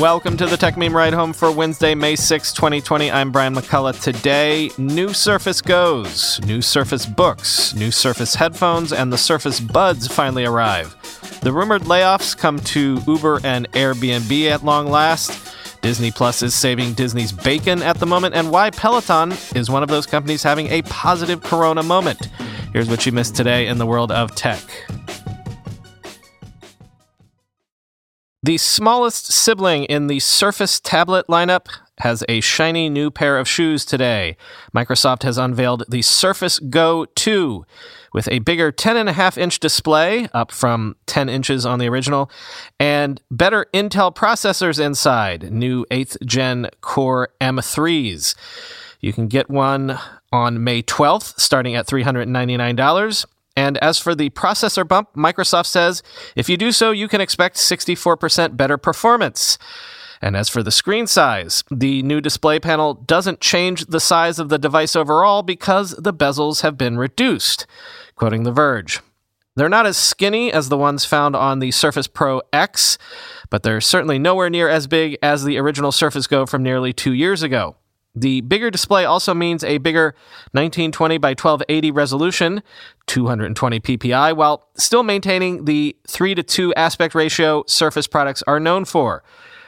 Welcome to the Techmeme Ride Home for Wednesday, May 6, 2020. I'm Brian McCullough. Today, new Surface Gos, new Surface Books, new Surface headphones, and the Surface Buds finally arrive. The rumored layoffs come to Uber and Airbnb at long last. Disney Plus is saving Disney's bacon at the moment, and why Peloton is one of those companies having a positive corona moment. Here's what you missed today in the world of tech. The smallest sibling in the Surface tablet lineup has a shiny new pair of shoes today. Microsoft has unveiled the Surface Go 2 with a bigger 10.5 inch display, up from 10 inches on the original, and better Intel processors inside, new 8th gen Core M3s. You can get one on May 12th, starting at $399. And as for the processor bump, Microsoft says if you do so, you can expect 64% better performance. And as for the screen size, the new display panel doesn't change the size of the device overall because the bezels have been reduced. Quoting The Verge. They're not as skinny as the ones found on the Surface Pro X, but they're certainly nowhere near as big as the original Surface Go from nearly two years ago. The bigger display also means a bigger 1920 by 1280 resolution, 220 ppi, while still maintaining the 3 to 2 aspect ratio Surface products are known for.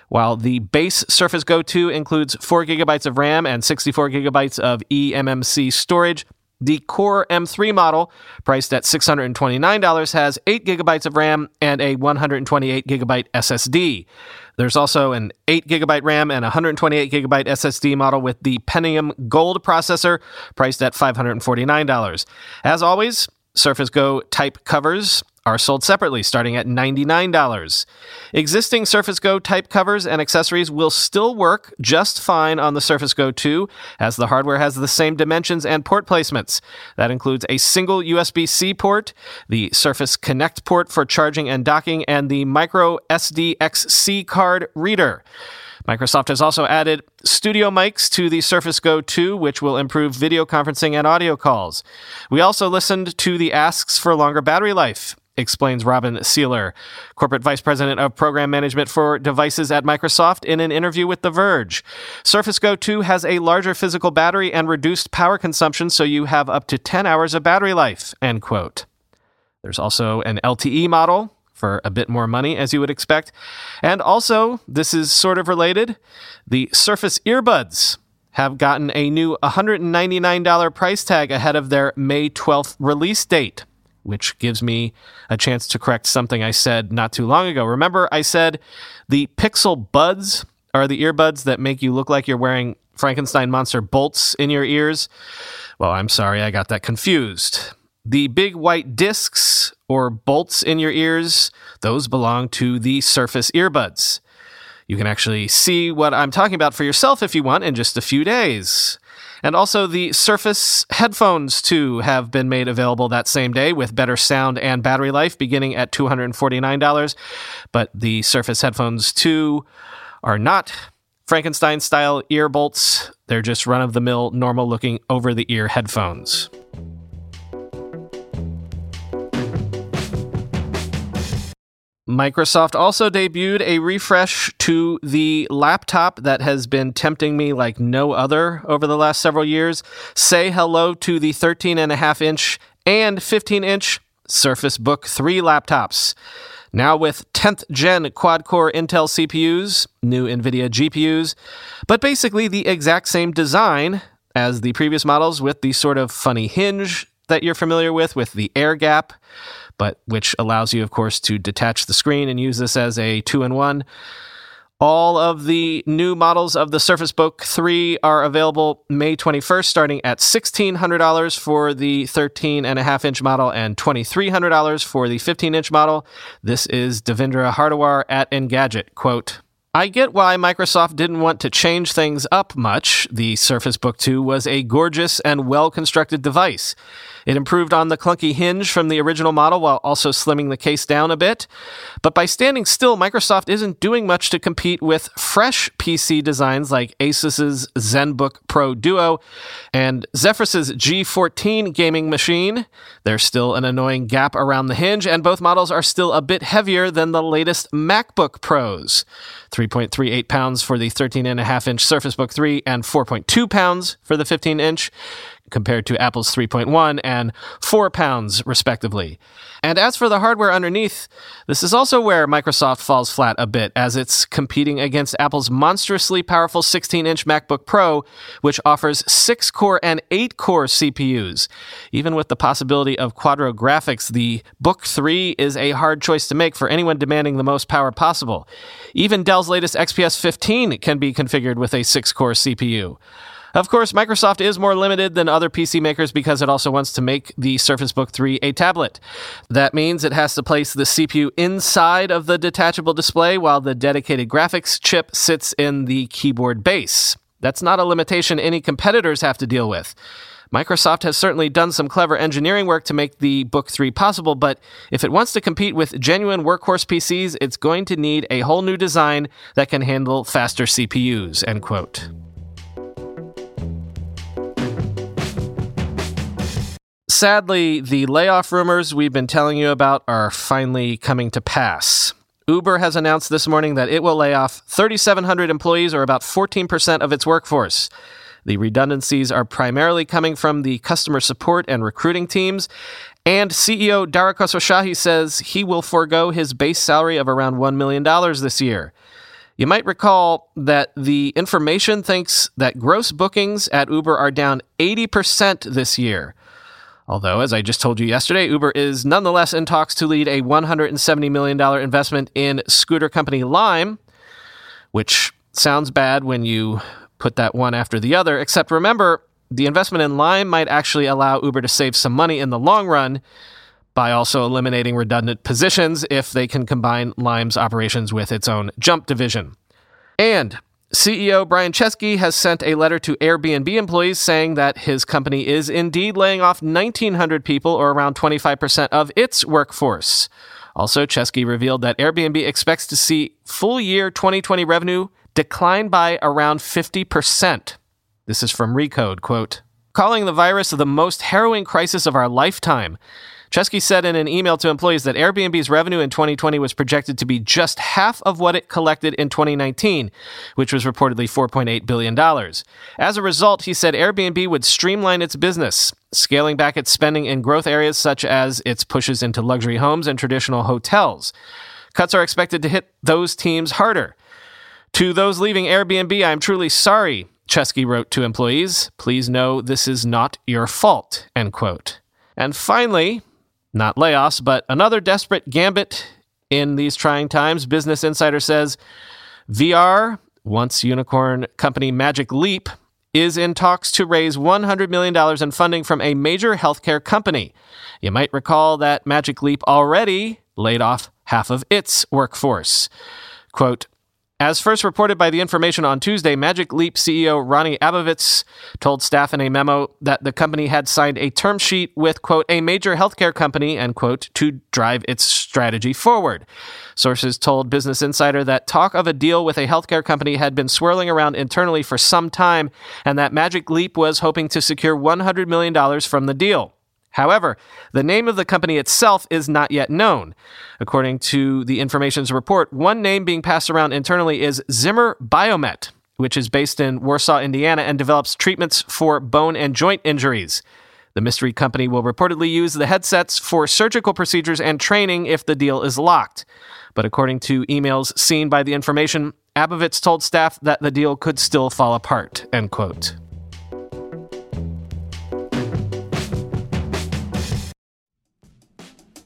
While the base Surface Go 2 includes 4 gigabytes of RAM and 64 gigabytes of eMMC storage, the Core M3 model, priced at $629, has 8 gigabytes of RAM and a 128 gigabyte SSD. There's also an 8 gigabyte RAM and 128 gigabyte SSD model with the Pentium Gold processor, priced at $549. As always, Surface Go type covers are sold separately, starting at $99. Existing Surface Go type covers and accessories will still work just fine on the Surface Go 2, as the hardware has the same dimensions and port placements. That includes a single USB C port, the Surface Connect port for charging and docking, and the micro SDXC card reader. Microsoft has also added studio mics to the Surface Go 2, which will improve video conferencing and audio calls. We also listened to the asks for longer battery life explains Robin Seiler, Corporate Vice President of Program Management for Devices at Microsoft, in an interview with The Verge. Surface Go 2 has a larger physical battery and reduced power consumption, so you have up to 10 hours of battery life, end quote. There's also an LTE model for a bit more money, as you would expect. And also, this is sort of related, the Surface earbuds have gotten a new $199 price tag ahead of their May 12th release date which gives me a chance to correct something I said not too long ago. Remember, I said the Pixel Buds are the earbuds that make you look like you're wearing Frankenstein monster bolts in your ears? Well, I'm sorry, I got that confused. The big white discs or bolts in your ears, those belong to the Surface earbuds. You can actually see what I'm talking about for yourself if you want in just a few days. And also, the Surface headphones, too, have been made available that same day with better sound and battery life, beginning at $249. But the Surface headphones 2 are not Frankenstein style ear bolts, they're just run of the mill, normal looking over the ear headphones. Microsoft also debuted a refresh to the laptop that has been tempting me like no other over the last several years. Say hello to the 13 and a half inch and 15 inch Surface Book 3 laptops. Now with 10th gen quad core Intel CPUs, new NVIDIA GPUs, but basically the exact same design as the previous models with the sort of funny hinge that you're familiar with, with the air gap but which allows you, of course, to detach the screen and use this as a two in one. All of the new models of the Surface Book 3 are available May 21st, starting at $1,600 for the 13.5 inch model and $2,300 for the 15 inch model. This is Devendra Hardawar at Engadget. Quote, I get why Microsoft didn't want to change things up much. The Surface Book 2 was a gorgeous and well constructed device. It improved on the clunky hinge from the original model while also slimming the case down a bit. But by standing still, Microsoft isn't doing much to compete with fresh PC designs like Asus's ZenBook Pro Duo and Zephyrus's G14 gaming machine. There's still an annoying gap around the hinge, and both models are still a bit heavier than the latest MacBook Pros. 3.38 pounds for the 13.5 inch Surface Book 3 and 4.2 pounds for the 15 inch compared to Apple's 3.1 and 4 pounds, respectively. And as for the hardware underneath, this is also where Microsoft falls flat a bit, as it's competing against Apple's monstrously powerful 16 inch MacBook Pro, which offers 6 core and 8 core CPUs. Even with the possibility of Quadro graphics, the Book 3 is a hard choice to make for anyone demanding the most power possible. Even Dell's latest XPS 15 can be configured with a 6 core CPU. Of course, Microsoft is more limited than other PC makers because it also wants to make the Surface Book 3 a tablet. That means it has to place the CPU inside of the detachable display while the dedicated graphics chip sits in the keyboard base. That's not a limitation any competitors have to deal with. Microsoft has certainly done some clever engineering work to make the Book 3 possible, but if it wants to compete with genuine workhorse PCs, it's going to need a whole new design that can handle faster CPUs, end quote. Sadly, the layoff rumors we've been telling you about are finally coming to pass. Uber has announced this morning that it will lay off 3,700 employees, or about 14% of its workforce. The redundancies are primarily coming from the customer support and recruiting teams. And CEO Dara Khosrowshahi says he will forego his base salary of around $1 million this year. You might recall that the information thinks that gross bookings at Uber are down 80% this year. Although, as I just told you yesterday, Uber is nonetheless in talks to lead a $170 million investment in scooter company Lime, which sounds bad when you put that one after the other, except remember, the investment in Lime might actually allow Uber to save some money in the long run by also eliminating redundant positions if they can combine Lime's operations with its own jump division. And CEO Brian Chesky has sent a letter to Airbnb employees saying that his company is indeed laying off 1,900 people, or around 25% of its workforce. Also, Chesky revealed that Airbnb expects to see full year 2020 revenue decline by around 50%. This is from Recode, quote, calling the virus the most harrowing crisis of our lifetime. Chesky said in an email to employees that Airbnb's revenue in 2020 was projected to be just half of what it collected in 2019, which was reportedly $4.8 billion. As a result, he said Airbnb would streamline its business, scaling back its spending in growth areas such as its pushes into luxury homes and traditional hotels. Cuts are expected to hit those teams harder. To those leaving Airbnb, I'm truly sorry, Chesky wrote to employees. Please know this is not your fault, end quote. And finally, not layoffs, but another desperate gambit in these trying times. Business Insider says VR, once unicorn company Magic Leap, is in talks to raise $100 million in funding from a major healthcare company. You might recall that Magic Leap already laid off half of its workforce. Quote, as first reported by the information on Tuesday, Magic Leap CEO Rony Abovitz told staff in a memo that the company had signed a term sheet with, quote, a major healthcare company, end quote, to drive its strategy forward. Sources told Business Insider that talk of a deal with a healthcare company had been swirling around internally for some time and that Magic Leap was hoping to secure $100 million from the deal. However, the name of the company itself is not yet known. According to the information's report, one name being passed around internally is Zimmer Biomet, which is based in Warsaw, Indiana, and develops treatments for bone and joint injuries. The mystery company will reportedly use the headsets for surgical procedures and training if the deal is locked. But according to emails seen by the information, Abovitz told staff that the deal could still fall apart. End quote.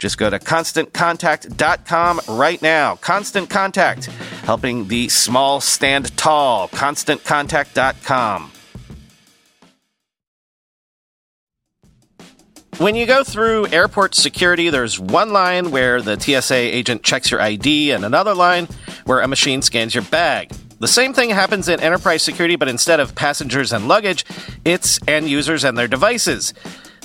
Just go to constantcontact.com right now. Constant Contact, helping the small stand tall. ConstantContact.com. When you go through airport security, there's one line where the TSA agent checks your ID and another line where a machine scans your bag. The same thing happens in enterprise security, but instead of passengers and luggage, it's end users and their devices.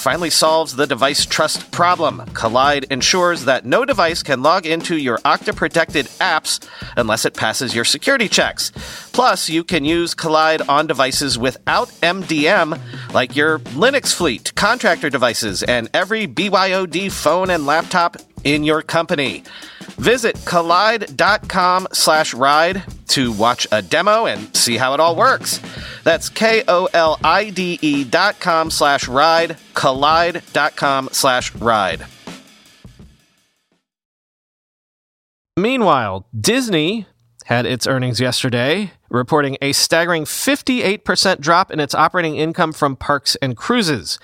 Finally solves the device trust problem. Kolide ensures that no device can log into your Okta protected apps unless it passes your security checks. Plus, you can use Kolide on devices without MDM, like your Linux fleet, contractor devices, and every BYOD phone and laptop in your company. Visit kolide.com slash ride to watch a demo and see how it all works. That's K-O-L-I-D-E dot com slash ride, kolide.com slash ride. Meanwhile, Disney had its earnings yesterday, reporting a staggering 58% drop in its operating income from parks and cruises.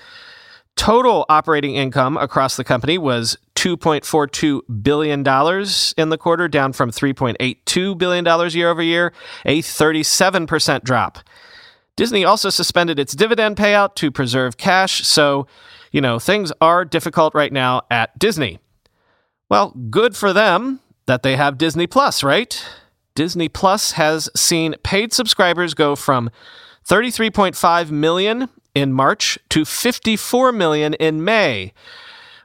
Total operating income across the company was $2.42 billion in the quarter, down from $3.82 billion year over year, a 37% drop. Disney also suspended its dividend payout to preserve cash, so, you know, things are difficult right now at Disney. Well, good for them that they have Disney Plus, right? Disney Plus has seen paid subscribers go from 33.5 million in March to 54 million in May,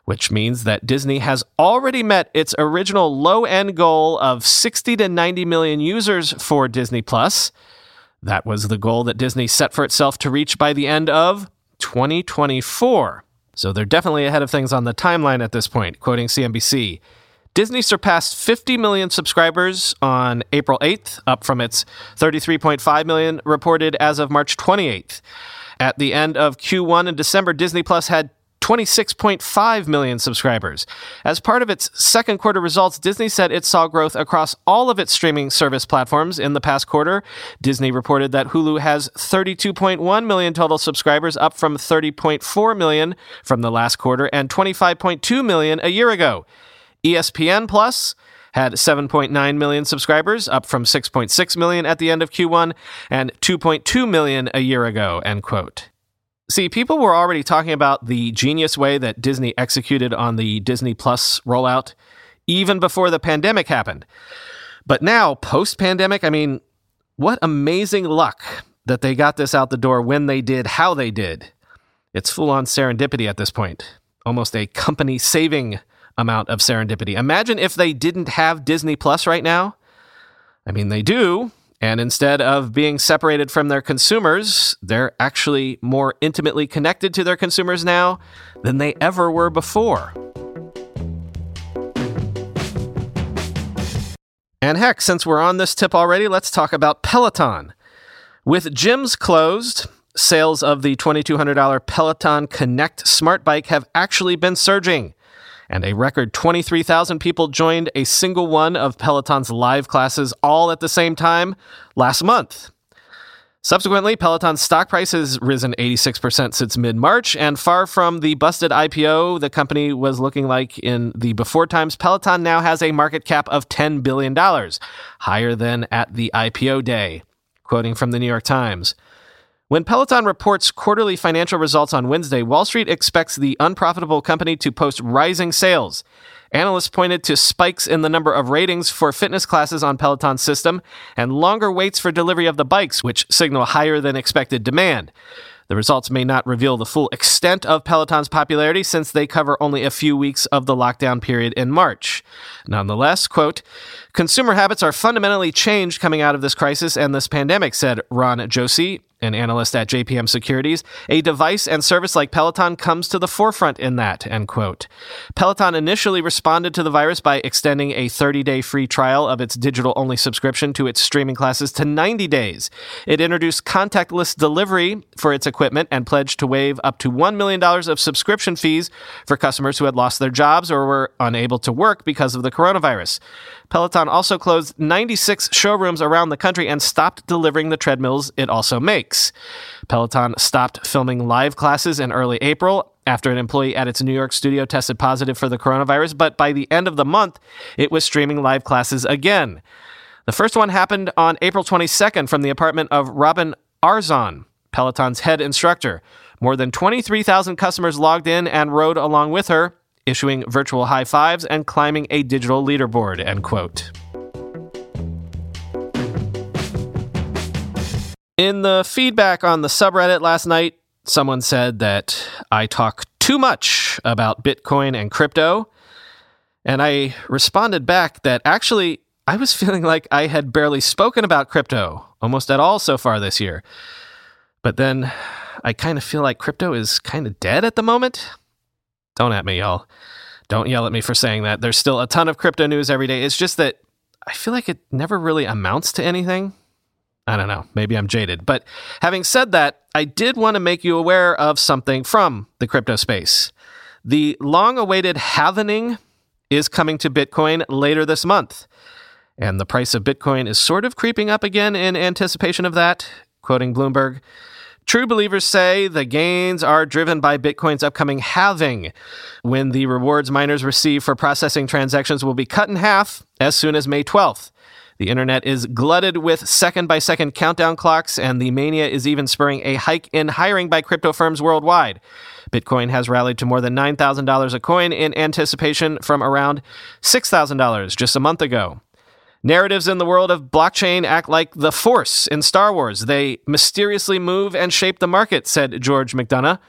which means that Disney has already met its original low end goal of 60 to 90 million users for Disney Plus. That was the goal that Disney set for itself to reach by the end of 2024. So they're definitely ahead of things on the timeline at this point, quoting CNBC. Disney surpassed 50 million subscribers on April 8th, up from its 33.5 million reported as of March 28th. At the end of Q1 in December, Disney Plus had 26.5 million subscribers. As part of its second quarter results, Disney said it saw growth across all of its streaming service platforms in the past quarter. Disney reported that Hulu has 32.1 million total subscribers, up from 30.4 million from the last quarter and 25.2 million a year ago. ESPN Plus had 7.9 million subscribers, up from 6.6 million at the end of Q1 and 2.2 million a year ago, end quote. See, people were already talking about the genius way that Disney executed on the Disney Plus rollout even before the pandemic happened. But now, post pandemic, I mean, what amazing luck that they got this out the door when they did, how they did. It's full on serendipity at this point, almost a company saving amount of serendipity. Imagine if they didn't have Disney Plus right now. I mean, they do. And instead of being separated from their consumers, they're actually more intimately connected to their consumers now than they ever were before. And heck, since we're on this tip already, let's talk about Peloton. With gyms closed, sales of the $2,200 Peloton Connect smart bike have actually been surging And a record 23,000 people joined a single one of Peloton's live classes all at the same time last month. Subsequently, Peloton's stock price has risen 86% since mid March, and far from the busted IPO the company was looking like in the before times, Peloton now has a market cap of $10 billion, higher than at the IPO day. Quoting from the New York Times. When Peloton reports quarterly financial results on Wednesday, Wall Street expects the unprofitable company to post rising sales. Analysts pointed to spikes in the number of ratings for fitness classes on Peloton's system and longer waits for delivery of the bikes, which signal higher than expected demand. The results may not reveal the full extent of Peloton's popularity since they cover only a few weeks of the lockdown period in March. Nonetheless, quote, consumer habits are fundamentally changed coming out of this crisis and this pandemic, said Ron Josey, an analyst at JPM Securities, a device and service like Peloton comes to the forefront in that, end quote. Peloton initially responded to the virus by extending a 30-day free trial of its digital-only subscription to its streaming classes to 90 days. It introduced contactless delivery for its equipment and pledged to waive up to $1 million of subscription fees for customers who had lost their jobs or were unable to work because of the coronavirus. Peloton also closed 96 showrooms around the country and stopped delivering the treadmills it also makes. Peloton stopped filming live classes in early April after an employee at its New York studio tested positive for the coronavirus, but by the end of the month, it was streaming live classes again. The first one happened on April 22nd from the apartment of Robin Arzon, Peloton's head instructor. More than 23,000 customers logged in and rode along with her issuing virtual high fives and climbing a digital leaderboard, end quote. In the feedback on the subreddit last night, someone said that I talk too much about Bitcoin and crypto. And I responded back that actually I was feeling like I had barely spoken about crypto almost at all so far this year. But then I kind of feel like crypto is kind of dead at the moment. Don't at me, y'all. Don't yell at me for saying that. There's still a ton of crypto news every day. It's just that I feel like it never really amounts to anything. I don't know. Maybe I'm jaded. But having said that, I did want to make you aware of something from the crypto space. The long awaited halvening is coming to Bitcoin later this month. And the price of Bitcoin is sort of creeping up again in anticipation of that. Quoting Bloomberg, True believers say the gains are driven by Bitcoin's upcoming halving, when the rewards miners receive for processing transactions will be cut in half as soon as May 12th. The internet is glutted with second by second countdown clocks, and the mania is even spurring a hike in hiring by crypto firms worldwide. Bitcoin has rallied to more than $9,000 a coin in anticipation from around $6,000 just a month ago. Narratives in the world of blockchain act like the Force in Star Wars. They mysteriously move and shape the market, said George McDonaugh,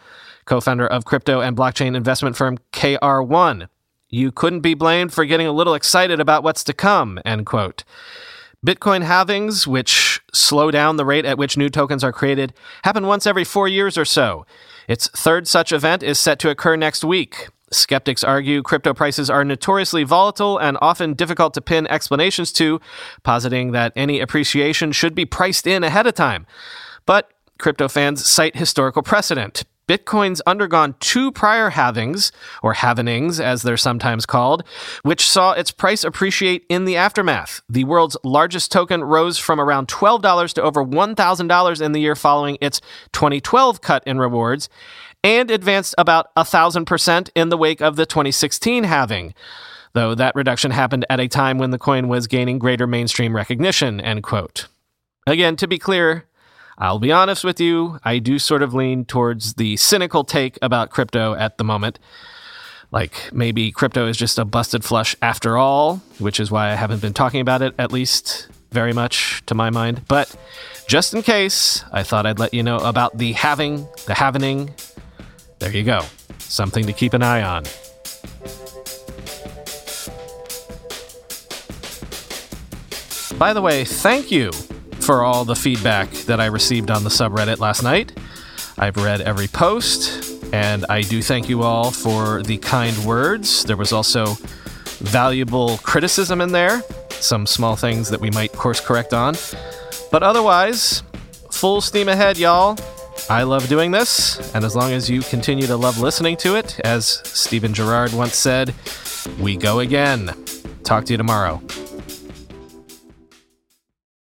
co founder of crypto and blockchain investment firm KR1. You couldn't be blamed for getting a little excited about what's to come, end quote. Bitcoin halvings, which slow down the rate at which new tokens are created, happen once every four years or so. Its third such event is set to occur next week. Skeptics argue crypto prices are notoriously volatile and often difficult to pin explanations to, positing that any appreciation should be priced in ahead of time. But crypto fans cite historical precedent. Bitcoin's undergone two prior halvings, or halvenings as they're sometimes called, which saw its price appreciate in the aftermath. The world's largest token rose from around $12 to over $1,000 in the year following its 2012 cut in rewards, and advanced about 1,000% in the wake of the 2016 halving, though that reduction happened at a time when the coin was gaining greater mainstream recognition, end quote. Again, to be clear, I'll be honest with you, I do sort of lean towards the cynical take about crypto at the moment. Like maybe crypto is just a busted flush after all, which is why I haven't been talking about it, at least very much to my mind. But just in case, I thought I'd let you know about the having, the halvening, there you go. Something to keep an eye on. By the way, thank you for all the feedback that I received on the subreddit last night. I've read every post, and I do thank you all for the kind words. There was also valuable criticism in there, some small things that we might course correct on. But otherwise, full steam ahead, y'all. I love doing this, and as long as you continue to love listening to it, as Steven Gerrard once said, we go again. Talk to you tomorrow.